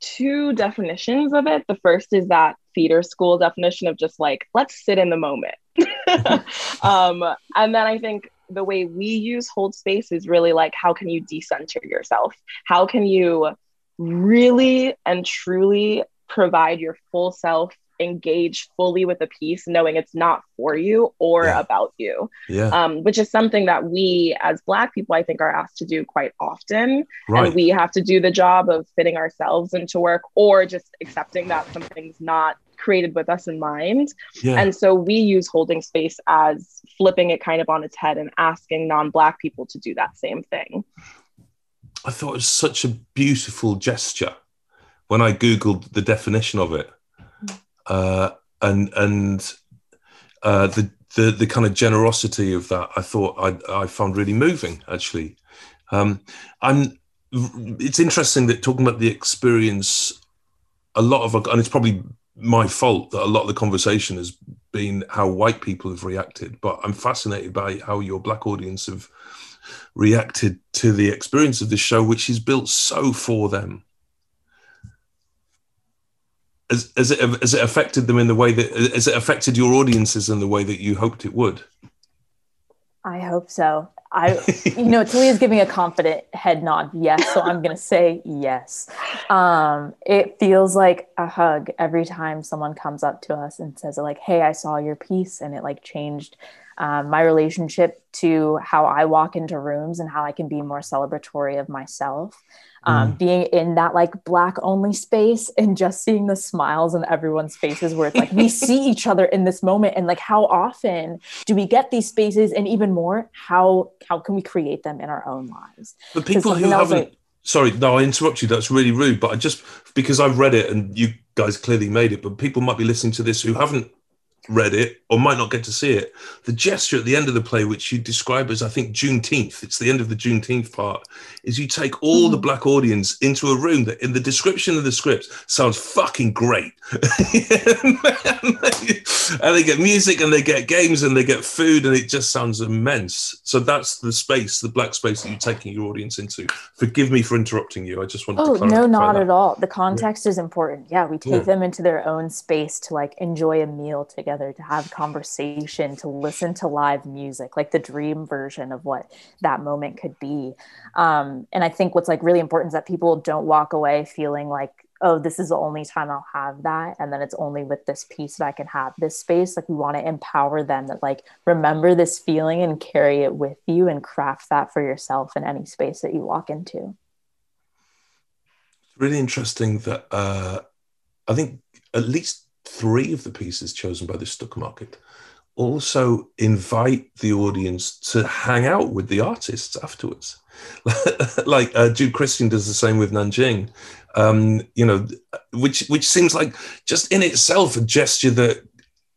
two definitions of it. The first is that theater school definition of just like let's sit in the moment. <laughs> <laughs> um, and then I think the way we use hold space is really like how can you decenter yourself how can you really and truly provide your full self engage fully with a piece knowing it's not for you or yeah. about you yeah. um, which is something that we as black people i think are asked to do quite often right. and we have to do the job of fitting ourselves into work or just accepting that something's not created with us in mind. Yeah. And so we use holding space as flipping it kind of on its head and asking non Black people to do that same thing. I thought it was such a beautiful gesture when I Googled the definition of it. Uh, and and uh, the, the the kind of generosity of that, I thought I, I found really moving actually. Um, I'm. It's interesting that talking about the experience, a lot of and it's probably my fault that a lot of the conversation has been how white people have reacted, but I'm fascinated by how your black audience have reacted to the experience of this show, which is built so for them. Has, has, it, has it affected them in the way that has it affected your audiences in the way that you hoped it would? I hope so. I, you know, Talia's giving a confident head nod, yes. So I'm going to say yes. Um, it feels like a hug every time someone comes up to us and says, like, hey, I saw your piece and it like changed um, my relationship to how I walk into rooms and how I can be more celebratory of myself. Um, mm. Being in that like black only space and just seeing the smiles on everyone's faces where it's like we see <laughs> each other in this moment and like how often do we get these spaces and even more how how can we create them in our own lives? But people who haven't. Like, sorry, no, I interrupt you. That's really rude. But I just because I've read it and you guys clearly made it, but people might be listening to this who haven't read it or might not get to see it. The gesture at the end of the play, which you describe as I think Juneteenth, it's the end of the Juneteenth part, is you take all mm. the black audience into a room that in the description of the script sounds fucking great. <laughs> <laughs> <laughs> and they get music and they get games and they get food and it just sounds immense. So that's the space, the black space that you're taking your audience into. Forgive me for interrupting you. I just wanted oh, to no, not that. at all. The context yeah. is important. Yeah, we take yeah. them into their own space to like enjoy a meal together together to have conversation to listen to live music like the dream version of what that moment could be um, and i think what's like really important is that people don't walk away feeling like oh, this is the only time I'll have that. And then it's only with this piece that I can have this space. Like we want to empower them that like remember this feeling and carry it with you and craft that for yourself in any space that you walk into. It's really interesting that uh, I think at least three of the pieces chosen by the Stuckermarkt also invite the audience to hang out with the artists afterwards. <laughs> like uh, Jude Christian does the same with Nanjing, um, you know, which which seems like just in itself a gesture that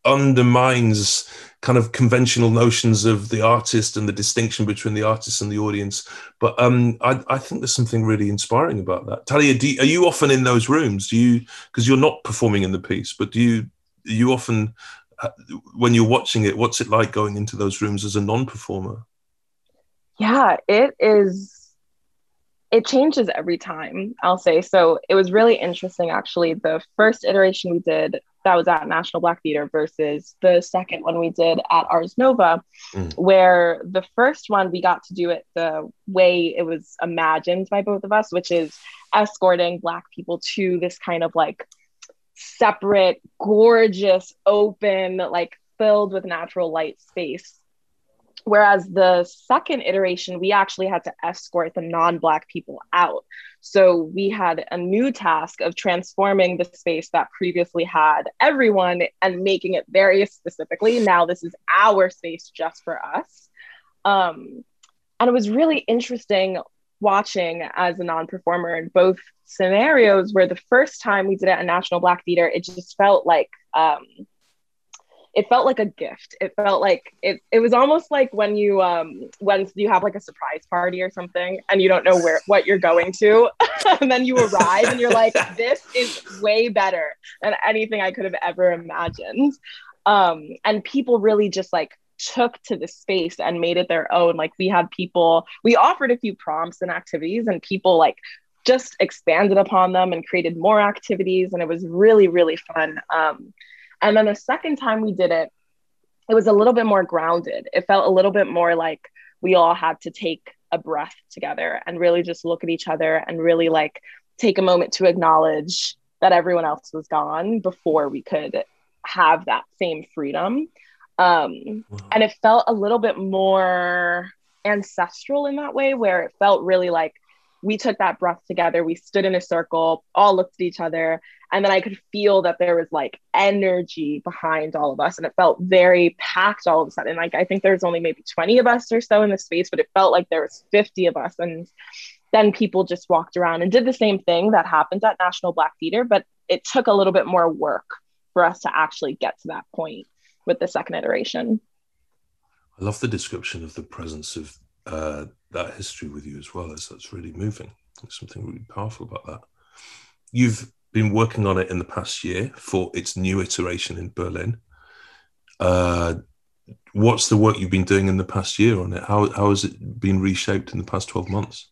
undermines kind of conventional notions of the artist and the distinction between the artist and the audience. But um, I, I, think there's something really inspiring about that. Talia, you, are you often in those rooms? Do you because you're not performing in the piece, but do you you often when you're watching it? What's it like going into those rooms as a non-performer? Yeah, it is it changes every time, I'll say. So it was really interesting, actually. The first iteration we did that was at National Black Theater versus the second one we did at Ars Nova, mm. where the first one we got to do it the way it was imagined by both of us, which is escorting Black people to this kind of like separate, gorgeous, open, like filled with natural light space Whereas the second iteration, we actually had to escort the non Black people out. So we had a new task of transforming the space that previously had everyone and making it very specifically. Now, this is our space just for us. Um, and it was really interesting watching as a non performer in both scenarios, where the first time we did it at National Black Theater, it just felt like, um, it felt like a gift. It felt like it it was almost like when you um when you have like a surprise party or something and you don't know where what you're going to <laughs> and then you arrive and you're like <laughs> this is way better than anything I could have ever imagined. Um and people really just like took to the space and made it their own. Like we had people, we offered a few prompts and activities and people like just expanded upon them and created more activities and it was really really fun. Um and then the second time we did it, it was a little bit more grounded. It felt a little bit more like we all had to take a breath together and really just look at each other and really like take a moment to acknowledge that everyone else was gone before we could have that same freedom. Um, wow. And it felt a little bit more ancestral in that way, where it felt really like we took that breath together. We stood in a circle, all looked at each other, and then I could feel that there was like energy behind all of us. And it felt very packed all of a sudden. Like I think there's only maybe 20 of us or so in the space, but it felt like there was 50 of us. And then people just walked around and did the same thing that happened at National Black Theater, but it took a little bit more work for us to actually get to that point with the second iteration. I love the description of the presence of uh, that history with you as well. As that's really moving. There's something really powerful about that. You've been working on it in the past year for its new iteration in Berlin. Uh, what's the work you've been doing in the past year on it? How, how has it been reshaped in the past 12 months?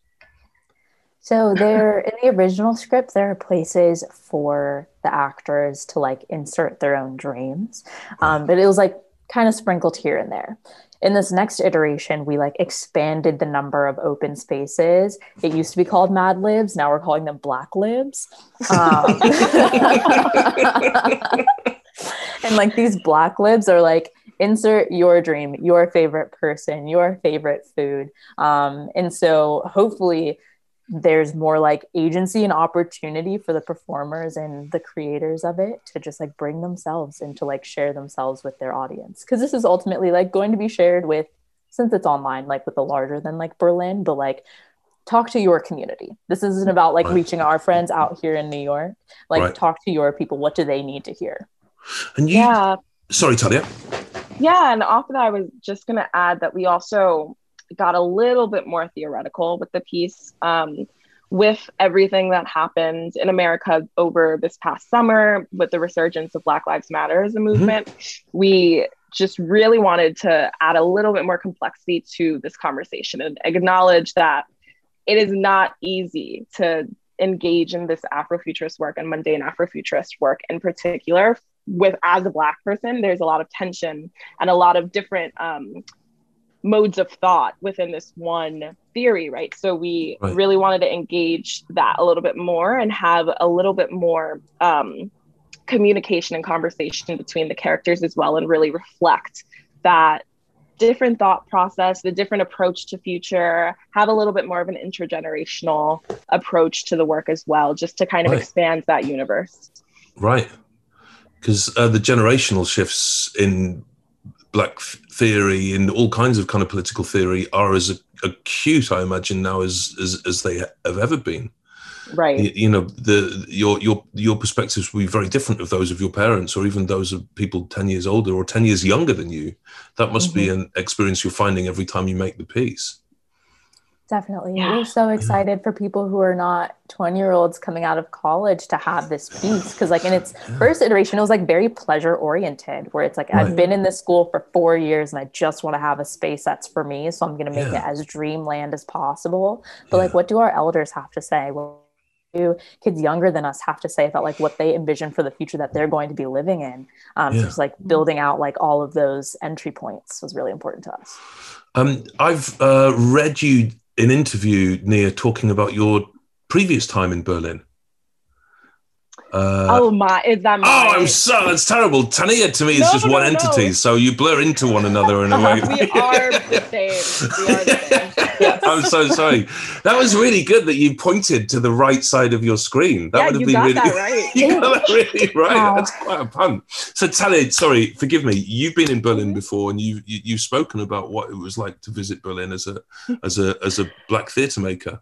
So there in the original script, there are places for the actors to like insert their own dreams. Um, but it was like kind of sprinkled here and there in this next iteration, we like expanded the number of open spaces. It used to be called Mad Libs. Now we're calling them Black Libs. Um, <laughs> and like these Black Libs are like insert your dream, your favorite person, your favorite food. Um, and so hopefully there's more like agency and opportunity for the performers and the creators of it to just like bring themselves and to like share themselves with their audience. Because this is ultimately like going to be shared with since it's online like with the larger than like berlin but like talk to your community. This isn't about like right. reaching our friends out here in new york. Like right. talk to your people. What do they need to hear? And you, yeah. Sorry talia. Yeah and off of that i was just going to add that we also got a little bit more theoretical with the piece. Um, with everything that happened in America over this past summer, with the resurgence of Black Lives Matter as a mm-hmm. movement, mm-hmm. we just really wanted to add a little bit more complexity to this conversation and acknowledge that it is not easy to engage in this Afrofuturist work and mundane Afrofuturist work in particular. With as a Black person, there's a lot of tension and a lot of different um, modes of thought within this one theory, right? So we right. really wanted to engage that a little bit more and have a little bit more um, communication and conversation between the characters as well, and really reflect that different thought process, the different approach to future, have a little bit more of an intergenerational approach to the work as well, just to kind of right. expand that universe. Right. Because uh, the generational shifts in black theory and all kinds of kind of political theory are as acute, I imagine, now as, as, as they have ever been. Right. You, you, know the your your your perspectives will be very different of those of your parents or even those of people 10 years older or 10 years younger than you. That must mm-hmm. be an experience you're finding every time you make the piece definitely yeah. we're so excited for people who are not 20 year olds coming out of college to have this piece because like in its yeah. first iteration it was like very pleasure oriented where it's like right. i've been in this school for four years and i just want to have a space that's for me so i'm going to make it as dreamland as possible but like what do our elders have to say What do kids younger than us have to say about like what they envision for the future that they're going to be living in. Um, yeah. So just like building out like all of those entry points was really important to us. Um, I've uh, read you in interview, Nia, talking about your previous time in Berlin. Uh, oh my! Is that my? Oh, I'm so that's terrible. Tania to me is no, just no, one no. entity, so you blur into one another in a <laughs> way. we are the same. We are the same. <laughs> <laughs> I'm so sorry. That was really good that you pointed to the right side of your screen. That yeah, would have been really <laughs> right. you got that really <laughs> right. Wow. That's quite a pun. So Tania, sorry, forgive me. You've been in Berlin before, and you, you you've spoken about what it was like to visit Berlin as a as a as a black theatre maker.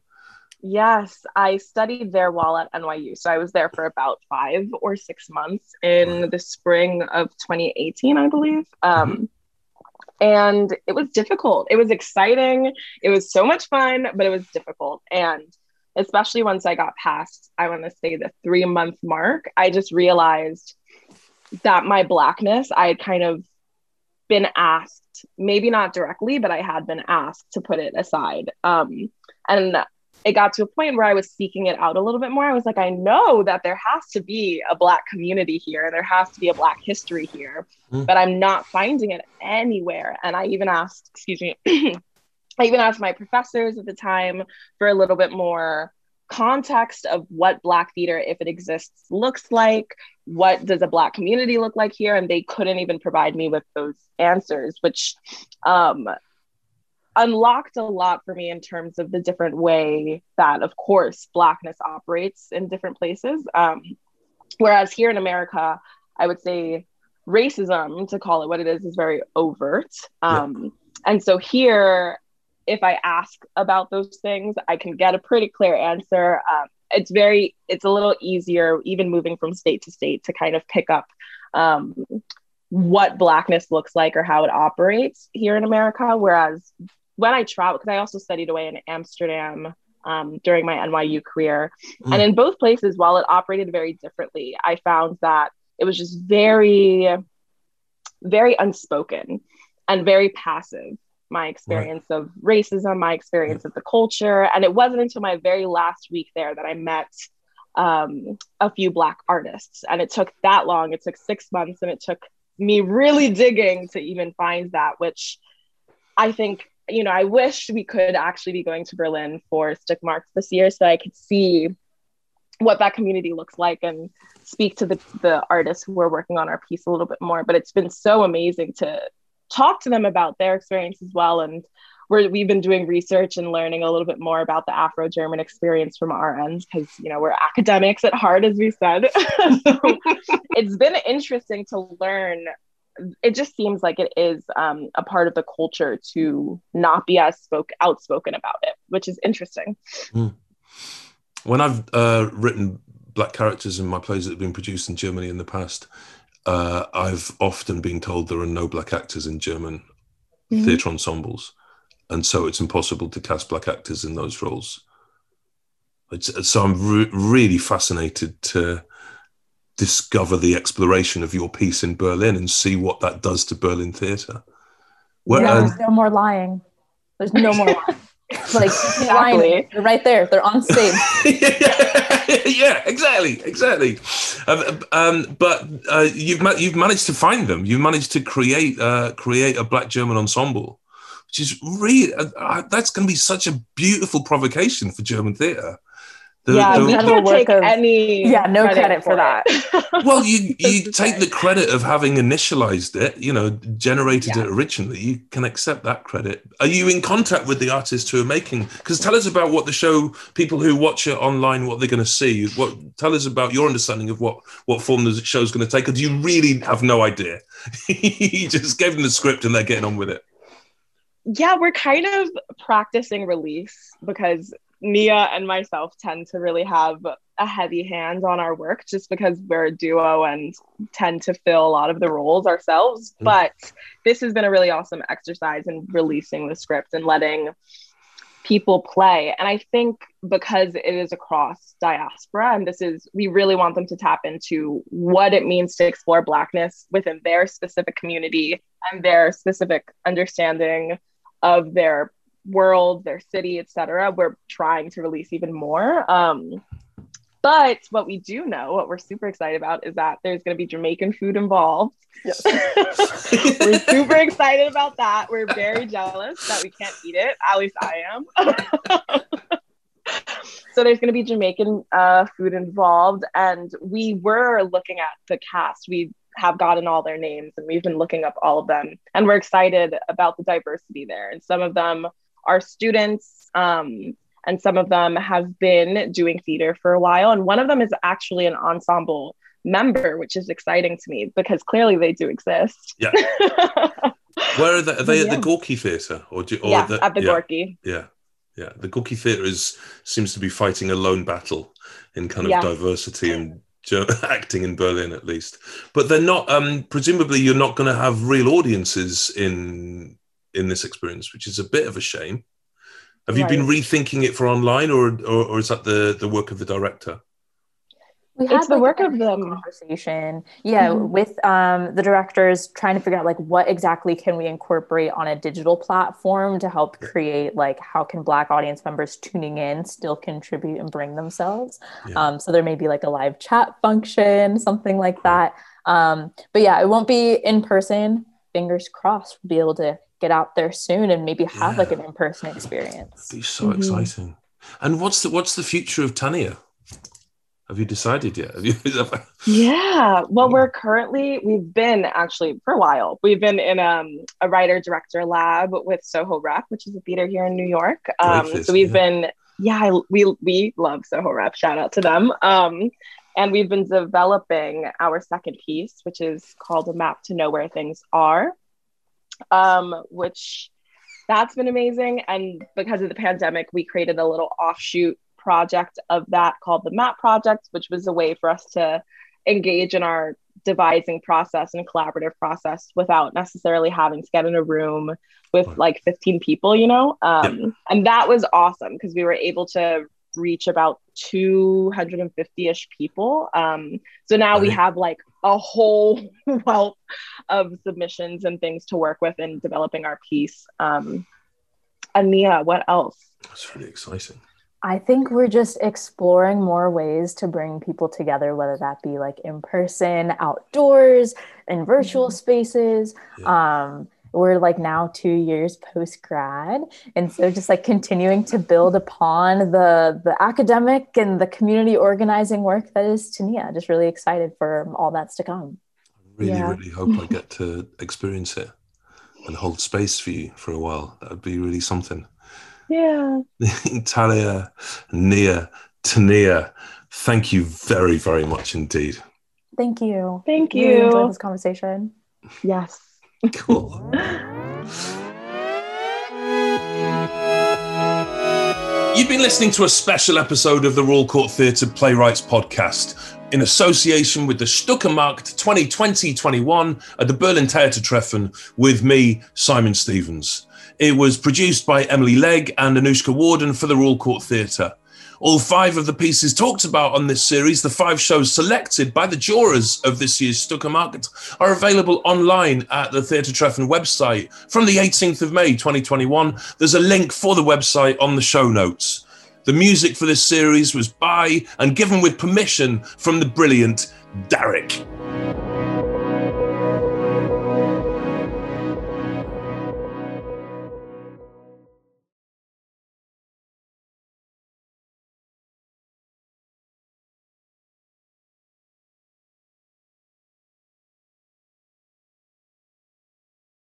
Yes, I studied there while at NYU. So I was there for about five or six months in the spring of 2018, I believe. Um, mm-hmm. And it was difficult. It was exciting. It was so much fun, but it was difficult. And especially once I got past, I want to say the three month mark, I just realized that my Blackness, I had kind of been asked, maybe not directly, but I had been asked to put it aside. Um, and it got to a point where I was seeking it out a little bit more. I was like, I know that there has to be a Black community here, and there has to be a Black history here, mm. but I'm not finding it anywhere. And I even asked, excuse me, <clears throat> I even asked my professors at the time for a little bit more context of what Black theater, if it exists, looks like. What does a Black community look like here? And they couldn't even provide me with those answers, which um, unlocked a lot for me in terms of the different way that of course blackness operates in different places. Um, whereas here in america i would say racism to call it what it is is very overt. Um, yep. and so here if i ask about those things i can get a pretty clear answer. Um, it's very it's a little easier even moving from state to state to kind of pick up um, what blackness looks like or how it operates here in america. Whereas when I traveled, because I also studied away in Amsterdam um, during my NYU career. Mm. And in both places, while it operated very differently, I found that it was just very, very unspoken and very passive. My experience right. of racism, my experience of the culture. And it wasn't until my very last week there that I met um, a few Black artists. And it took that long. It took six months and it took me really digging to even find that, which I think you know, I wish we could actually be going to Berlin for Stuckermarkt this year so I could see what that community looks like and speak to the, the artists who are working on our piece a little bit more. But it's been so amazing to talk to them about their experience as well. And we're, we've been doing research and learning a little bit more about the Afro-German experience from our end because, you know, we're academics at heart, as we said. <laughs> so it's been interesting to learn it just seems like it is um, a part of the culture to not be as spoke outspoken about it, which is interesting. Mm. When I've uh, written black characters in my plays that have been produced in Germany in the past, uh, I've often been told there are no black actors in German mm-hmm. theatre ensembles, and so it's impossible to cast black actors in those roles. It's, so I'm re- really fascinated to discover the exploration of your piece in Berlin and see what that does to Berlin theatre. Where, yeah, there's no more lying. There's no more lying. <laughs> like exactly. they're right there. They're on stage. <laughs> yeah, exactly, exactly. Um, um, but uh, you've ma- you've managed to find them. You've managed to create uh, create a black German ensemble which is really uh, uh, that's going to be such a beautiful provocation for German theatre. The, yeah, the, we can't take of, any. Yeah, no credit, credit for, for that. <laughs> well, you you take the credit of having initialized it, you know, generated yeah. it originally. You can accept that credit. Are you in contact with the artists who are making? Because tell us about what the show, people who watch it online, what they're going to see. What tell us about your understanding of what what form the show is going to take. Or do you really have no idea? <laughs> you just gave them the script and they're getting on with it. Yeah, we're kind of practicing release because Nia and myself tend to really have a heavy hand on our work just because we're a duo and tend to fill a lot of the roles ourselves. Mm. But this has been a really awesome exercise in releasing the script and letting people play. And I think because it is across diaspora, and this is, we really want them to tap into what it means to explore Blackness within their specific community and their specific understanding of their world, their city, etc. We're trying to release even more. Um, but what we do know, what we're super excited about, is that there's going to be Jamaican food involved. Yes. <laughs> we're super excited about that. We're very jealous that we can't eat it. At least I am. <laughs> so there's going to be Jamaican uh, food involved, and we were looking at the cast. We have gotten all their names, and we've been looking up all of them, and we're excited about the diversity there. And some of them are students, um, and some of them have been doing theater for a while. And one of them is actually an ensemble member, which is exciting to me because clearly they do exist. Yeah. <laughs> Where are they? Are they yeah. at the Gorky Theatre or, do, or yeah, the, at the yeah, Gorky? Yeah, yeah. The Gorky Theatre is seems to be fighting a lone battle in kind of yeah. diversity and <laughs> acting in Berlin at least. But they're not. Um, presumably, you're not going to have real audiences in in this experience, which is a bit of a shame. Have right. you been rethinking it for online, or, or, or is that the the work of the director? we had it's the like work of the conversation yeah mm-hmm. with um, the directors trying to figure out like what exactly can we incorporate on a digital platform to help create like how can black audience members tuning in still contribute and bring themselves yeah. um, so there may be like a live chat function something like that um, but yeah it won't be in person fingers crossed we'll be able to get out there soon and maybe have yeah. like an in-person experience It'd be so mm-hmm. exciting and what's the what's the future of tania have you decided yet? <laughs> You, yeah. Well, we're currently we've been actually for a while. We've been in um, a writer director lab with Soho Rep, which is a theater here in New York. Um, so we've yeah. been yeah, we we love Soho Rep. Shout out to them. Um, and we've been developing our second piece, which is called a map to know where things are, um, which that's been amazing. And because of the pandemic, we created a little offshoot project of that called the Map Project, which was a way for us to engage in our devising process and collaborative process without necessarily having to get in a room with like 15 people, you know? Um. And that was awesome because we were able to reach about 250 ish people. Um, so now right. we have like a whole <laughs> wealth of submissions and things to work with in developing our piece. Um, and Nia, what else? That's really exciting. I think we're just exploring more ways to bring people together, whether that be like in person, outdoors, in virtual mm-hmm. spaces. Yeah. Um, we're like now two years post grad, and so just like continuing to build upon the the academic and the community organizing work that is Tania. Just really excited for all that's to come. Really, yeah. really hope I get to experience it and hold space for you for a while. That would be really something. Yeah. <laughs> Talia, Nia, Tania, thank you very, very much indeed. Thank you. Thank you. Really enjoyed this conversation. Yes. Cool. You've been listening to a special episode of the Royal Court Theatre Playwrights Podcast in association with the Stuckermarkt 2020-21 at the Berlin Theatertreffen with me, Simon Stephens. It was produced by Emily Legg and Anoushka Warden for the Royal Court Theatre. All five of the pieces talked about on this series, the five shows selected by the jurors of this year's Stuckermarkt, are available online at the Theatertreffen website from the 18th of May 2021. There's a link for the website on the show notes. The music for this series was by and given with permission from the brilliant Derek.